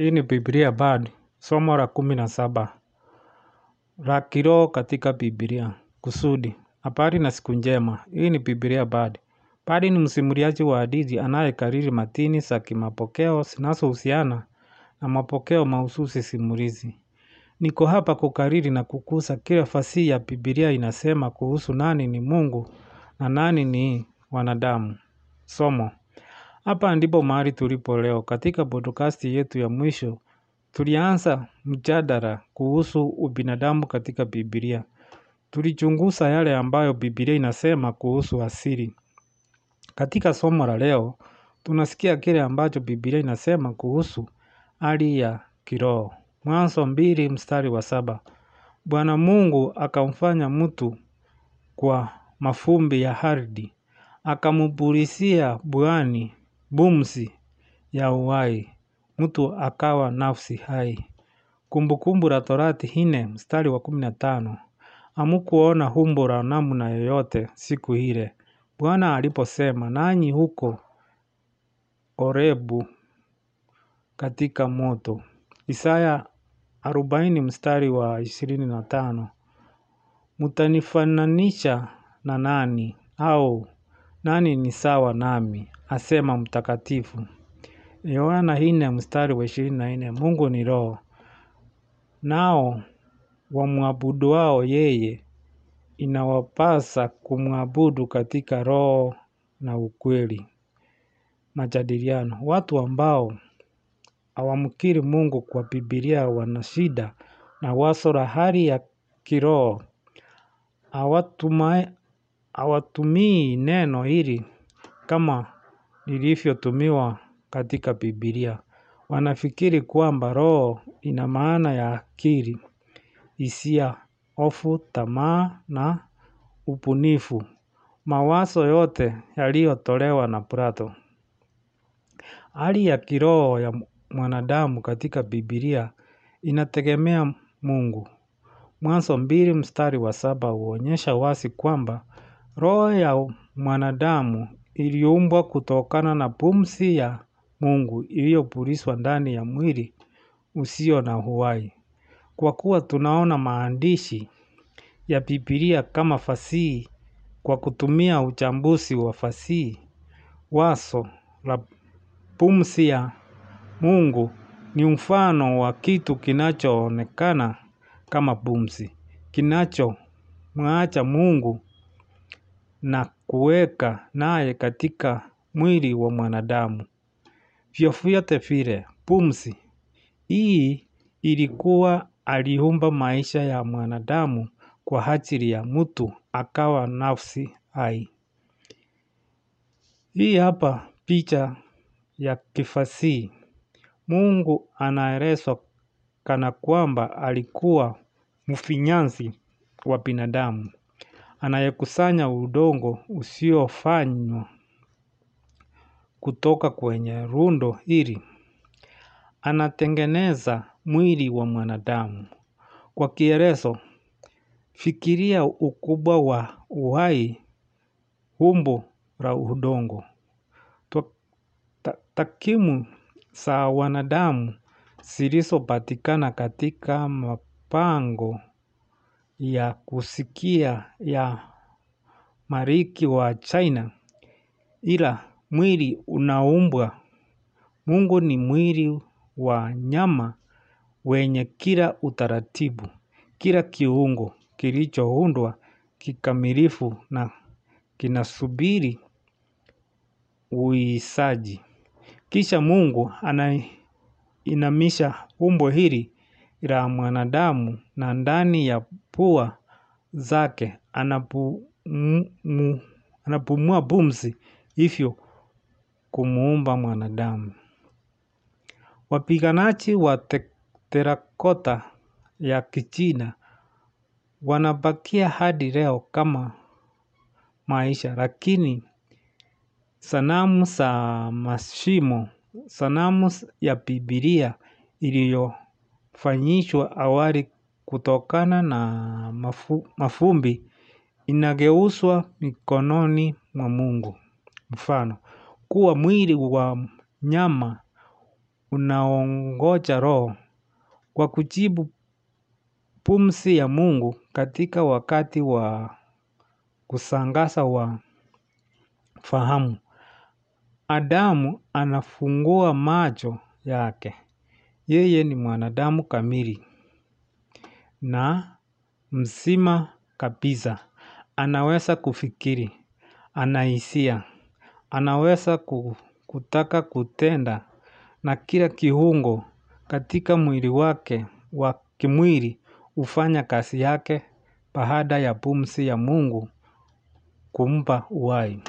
Hii ni Biblia Bard, somo la kumi na saba. La kiroho katika Biblia. Kusudi. Habari na siku njema. Hii ni Biblia Bard. Bard ni msimuliaji wa hadithi anayekariri matini za kimapokeo zinazohusiana na mapokeo mahususi simulizi. Niko hapa kukariri na kukusa kila fasihi ya Biblia inasema kuhusu nani ni Mungu na nani ni wanadamu. Somo. Hapa ndipo mahali tulipo leo. Katika podcast yetu ya mwisho, tulianza mjadala kuhusu ubinadamu katika Biblia. Tulichunguza yale ambayo Biblia inasema kuhusu asili. Katika somo la leo, tunasikia kile ambacho Biblia inasema kuhusu hali ya kiroho. Mwanzo mbili mstari wa saba. Bwana Mungu akamfanya mtu kwa mafumbi ya ardhi, akampulizia puani pumzi ya uhai, mtu akawa nafsi hai. Kumbukumbu la Torati nne mstari wa kumi na tano. amukuona umbo la namna yoyote siku ile Bwana aliposema nanyi huko Orebu katika moto. Isaya arobaini mstari wa ishirini na tano. Mutanifananisha na nani au nani ni sawa nami asema mtakatifu. Yohana nne mstari wa ishirini na nne. Mungu ni roho. Nao wamwabuduao yeye inawapasa kumwabudu katika roho na ukweli. Majadiliano. Watu ambao hawamkiri Mungu kwa Biblia wana shida na wazo la hali ya kiroho. Hawatumii neno hili kama lilivyotumiwa katika Biblia. Wanafikiri kwamba roho ina maana ya akili, hisia, hofu, tamaa na ubunifu. Mawazo yote yaliyotolewa na Plato. Hali ya kiroho ya mwanadamu katika Biblia inategemea Mungu. Mwanzo mbili mstari wa saba huonyesha wazi kwamba roho ya mwanadamu iliumbwa kutokana na pumzi ya Mungu iliyopulizwa ndani ya mwili usio na uhai. Kwa kuwa tunaona maandishi ya Biblia kama fasihi kwa kutumia uchambuzi wa fasihi, wazo la pumzi ya Mungu ni mfano wa kitu kinachoonekana kama pumzi. Kinachomwacha Mungu na kuweka naye katika mwili wa mwanadamu. Vyovyote vile, pumzi. Hii ilikuwa aliumba maisha ya mwanadamu kwa ajili ya mtu akawa nafsi hai. Hii hapa picha ya kifasihi. Mungu anaelezwa kana kwamba alikuwa mfinyanzi wa binadamu. Anayekusanya udongo usiofanywa kutoka kwenye rundo hili. Anatengeneza mwili wa mwanadamu. Kwa kielezo, fikiria ukubwa wa uhai umbo la udongo. Takwimu za wanadamu zilizopatikana katika mapango ya kusikia ya mariki wa China ila mwili unaumbwa. Mungu ni mwili wa nyama wenye kila utaratibu. Kila kiungo kilichoundwa kikamilifu na kinasubiri uisaji. Kisha Mungu anainamisha umbo hili la mwanadamu na ndani ya pua zake anapumua pumzi hivyo kumuumba mwanadamu. Wapiganaji wa terakota ya kichina wanabakia hadi leo kama maisha lakini sanamu za mashimo, sanamu ya Biblia iliyofanyishwa awali kutokana na mafumbi inageuzwa mikononi mwa Mungu. Mfano, kuwa mwili wa nyama unaongoja roho kwa kujibu pumzi ya Mungu katika wakati wa kusangaza wa fahamu. Adamu anafungua macho yake. Yeye ni mwanadamu kamili na mzima kabisa. Anaweza kufikiri, ana hisia, anaweza kutaka kutenda na kila kiungo katika mwili wake wa kimwili hufanya kazi yake baada ya pumzi ya Mungu kumpa uhai.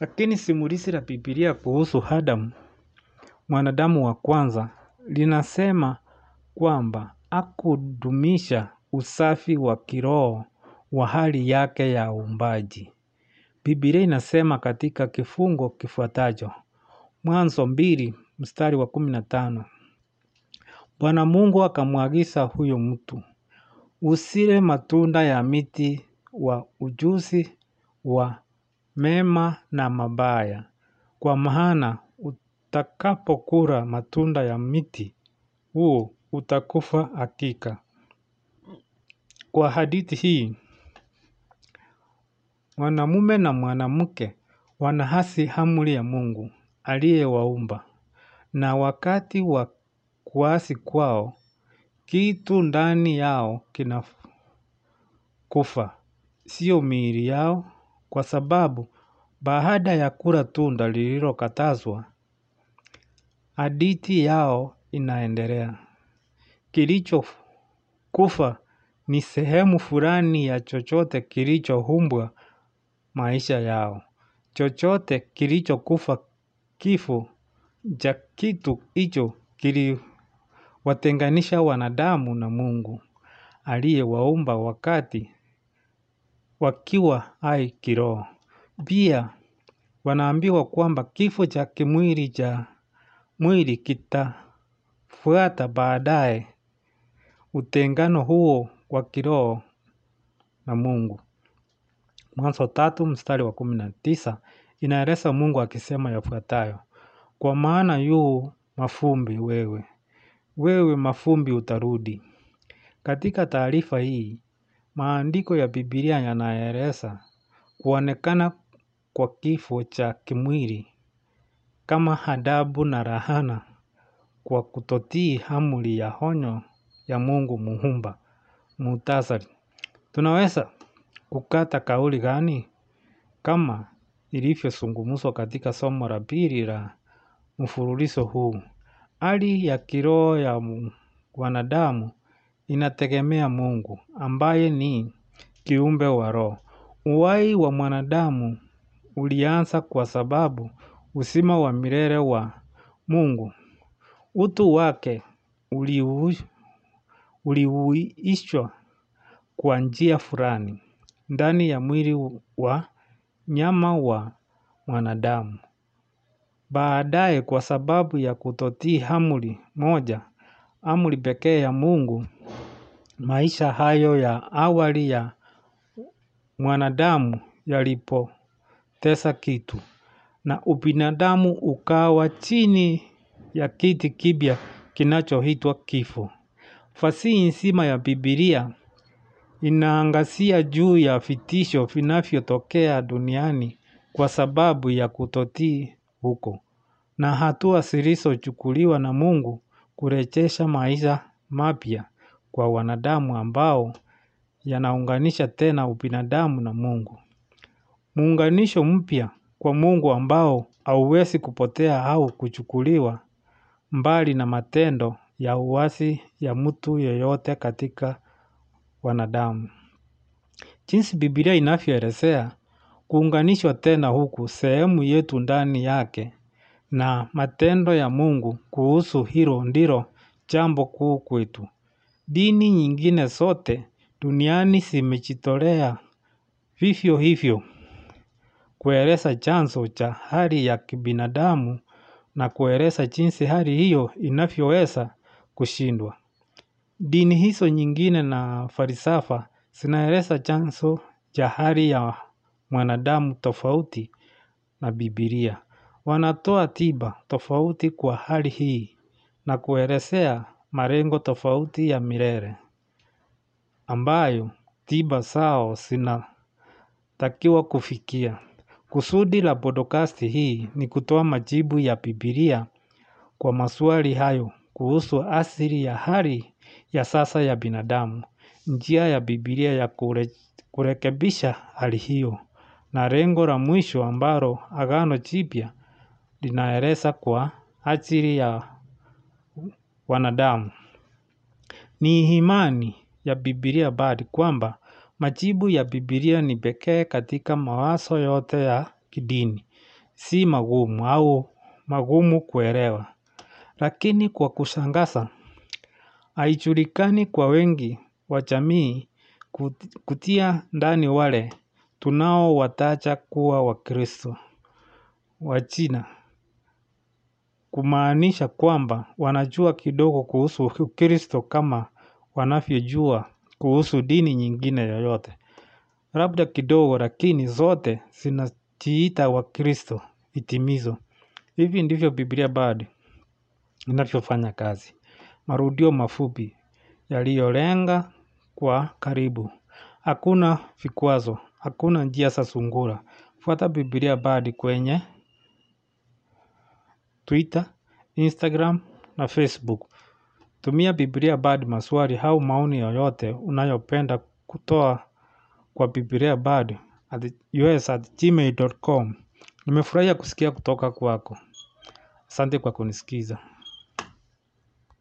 Lakini simulizi la Biblia kuhusu Adamu, mwanadamu wa kwanza, linasema kwamba akudumisha usafi wa kiroho wa hali yake ya uumbaji. Biblia inasema katika kifungo kifuatacho. Mwanzo mbili mstari wa kumi na tano. Bwana Mungu akamwagiza huyo mtu, usile matunda ya miti wa ujuzi wa mema na mabaya, kwa maana utakapokula matunda ya miti huo utakufa hakika. Kwa hadithi hii, mwanamume na mwanamke wanaasi amri ya Mungu aliyewaumba, na wakati wa kuasi kwao, kitu ndani yao kinakufa, sio miili yao, kwa sababu baada ya kula tunda lililokatazwa, hadithi yao inaendelea. Kilichokufa ni sehemu fulani ya chochote kilichoumbwa maisha yao. Chochote kilichokufa kifo cha kitu hicho kiliwatenganisha wanadamu na Mungu aliyewaumba wakati wakiwa hai kiroho. Pia wanaambiwa kwamba kifo cha kimwili cha mwili kitafuata baadaye utengano huo wa kiroho na Mungu. Mwanzo tatu mstari wa kumi na tisa inaeleza Mungu akisema yafuatayo. Kwa maana yu mafumbi wewe, wewe mafumbi utarudi. Katika taarifa hii, maandiko ya Biblia yanaeleza kuonekana kwa kifo cha kimwili kama adabu na rahana kwa kutotii amri ya onyo ya Mungu muumba. Muhtasari. Tunaweza kukata kauli gani kama ilivyozungumzwa katika somo la pili la mfululizo huu. Hali ya kiroho ya wanadamu inategemea Mungu ambaye ni kiumbe wa roho. Uhai wa mwanadamu ulianza kwa sababu uzima wa milele wa Mungu. Utu wake uliuishwa kwa njia fulani ndani ya mwili wa nyama wa mwanadamu. Baadaye kwa sababu ya kutotii amri moja, amri pekee ya Mungu, maisha hayo ya awali ya mwanadamu yalipoteza kitu. Na ubinadamu ukawa chini ya kiti kibya kinachoitwa kifo. Fasihi nzima ya Biblia inaangazia juu ya vitisho vinavyotokea duniani kwa sababu ya kutotii huko. Na hatua zilizochukuliwa na Mungu kurejesha maisha mapya kwa wanadamu ambao yanaunganisha tena ubinadamu na Mungu. Muunganisho mpya kwa Mungu ambao hauwezi kupotea au kuchukuliwa mbali na matendo ya uasi ya mtu yeyote katika wanadamu. Jinsi Biblia inavyoelezea kuunganishwa tena huku sehemu yetu ndani yake na matendo ya Mungu kuhusu hilo ndilo jambo kuu kwetu. Dini nyingine zote duniani zimejitolea vivyo hivyo kueleza chanzo cha hali ya kibinadamu na kueleza jinsi hali hiyo inavyoweza kushindwa. Dini hizo nyingine na falsafa zinaeleza chanzo cha hali ya mwanadamu tofauti na Biblia. Wanatoa tiba tofauti kwa hali hii na kuelezea malengo tofauti ya milele ambayo tiba zao zinatakiwa kufikia. Kusudi la podokasti hii ni kutoa majibu ya Biblia kwa maswali hayo kuhusu asili ya hali ya sasa ya binadamu, njia ya Biblia ya kurekebisha hali hiyo na lengo la mwisho ambalo agano jipya linaeleza kwa ajili ya wanadamu. Ni imani ya Biblia bali kwamba majibu ya Biblia ni pekee katika mawazo yote ya kidini. Si magumu au magumu kuelewa. Lakini kwa kushangaza, haijulikani kwa wengi wa jamii kutia ndani wale tunaowataja kuwa wakristo. Wachina kumaanisha kwamba wanajua kidogo kuhusu ukristo kama wanavyojua kuhusu dini nyingine yoyote. Labda kidogo lakini zote zinajiita wakristo itimizo. Hivi ndivyo Biblia bado inavyofanya kazi. Marudio mafupi yaliyolenga kwa karibu. Hakuna vikwazo, hakuna njia za sungura. Fuata Biblia badi kwenye Twitter, Instagram na Facebook. Tumia Biblia Bard maswali au maoni yoyote unayopenda kutoa kwa Biblia Bard at us@gmail.com. Nimefurahia kusikia kutoka kwako. Asante kwa kunisikiza.